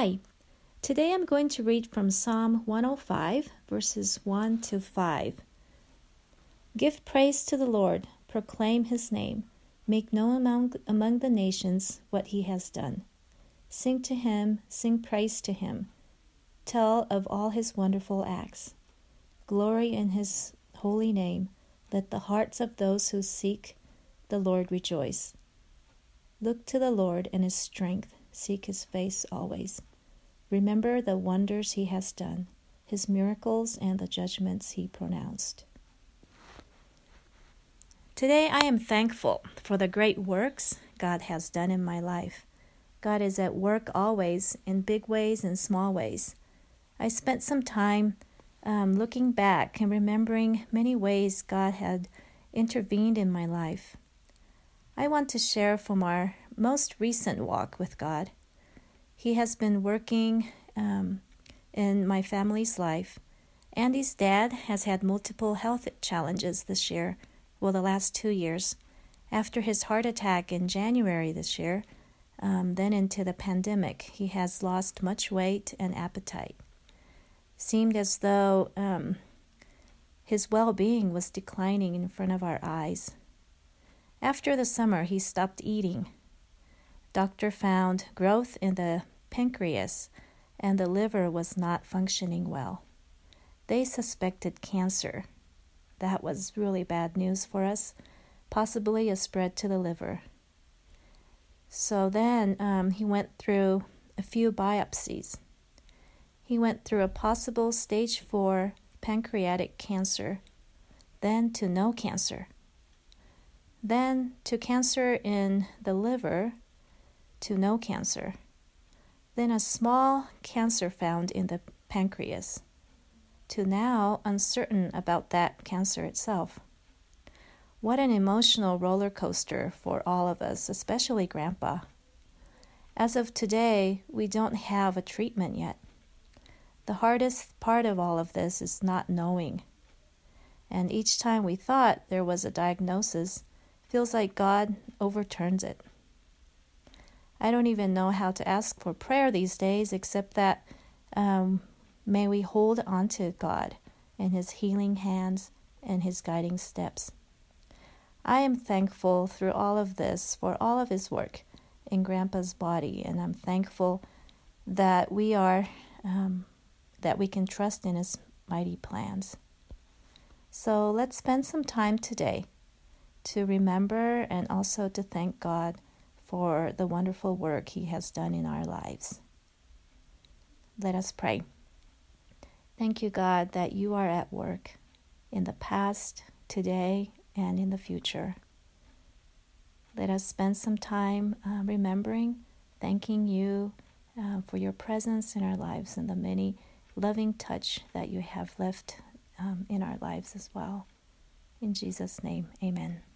Hi, today I'm going to read from Psalm 105, verses 1 to 5. Give praise to the Lord, proclaim his name, make known among, among the nations what he has done. Sing to him, sing praise to him, tell of all his wonderful acts. Glory in his holy name, let the hearts of those who seek the Lord rejoice. Look to the Lord and his strength, seek his face always. Remember the wonders he has done, his miracles, and the judgments he pronounced. Today I am thankful for the great works God has done in my life. God is at work always in big ways and small ways. I spent some time um, looking back and remembering many ways God had intervened in my life. I want to share from our most recent walk with God. He has been working um, in my family's life. Andy's dad has had multiple health challenges this year, well, the last two years. After his heart attack in January this year, um, then into the pandemic, he has lost much weight and appetite. Seemed as though um, his well being was declining in front of our eyes. After the summer, he stopped eating. Doctor found growth in the pancreas and the liver was not functioning well. They suspected cancer. That was really bad news for us, possibly a spread to the liver. So then um, he went through a few biopsies. He went through a possible stage 4 pancreatic cancer, then to no cancer then to cancer in the liver, to no cancer, then a small cancer found in the pancreas, to now uncertain about that cancer itself. What an emotional roller coaster for all of us, especially Grandpa. As of today, we don't have a treatment yet. The hardest part of all of this is not knowing. And each time we thought there was a diagnosis, feels like God overturns it. I don't even know how to ask for prayer these days, except that um, may we hold on to God and His healing hands and His guiding steps. I am thankful through all of this for all of His work in Grandpa's body, and I'm thankful that we are um, that we can trust in His mighty plans. So let's spend some time today to remember and also to thank God for the wonderful work He has done in our lives. Let us pray. Thank you, God, that you are at work in the past, today, and in the future. Let us spend some time uh, remembering, thanking you uh, for your presence in our lives and the many loving touch that you have left um, in our lives as well. In Jesus' name, amen.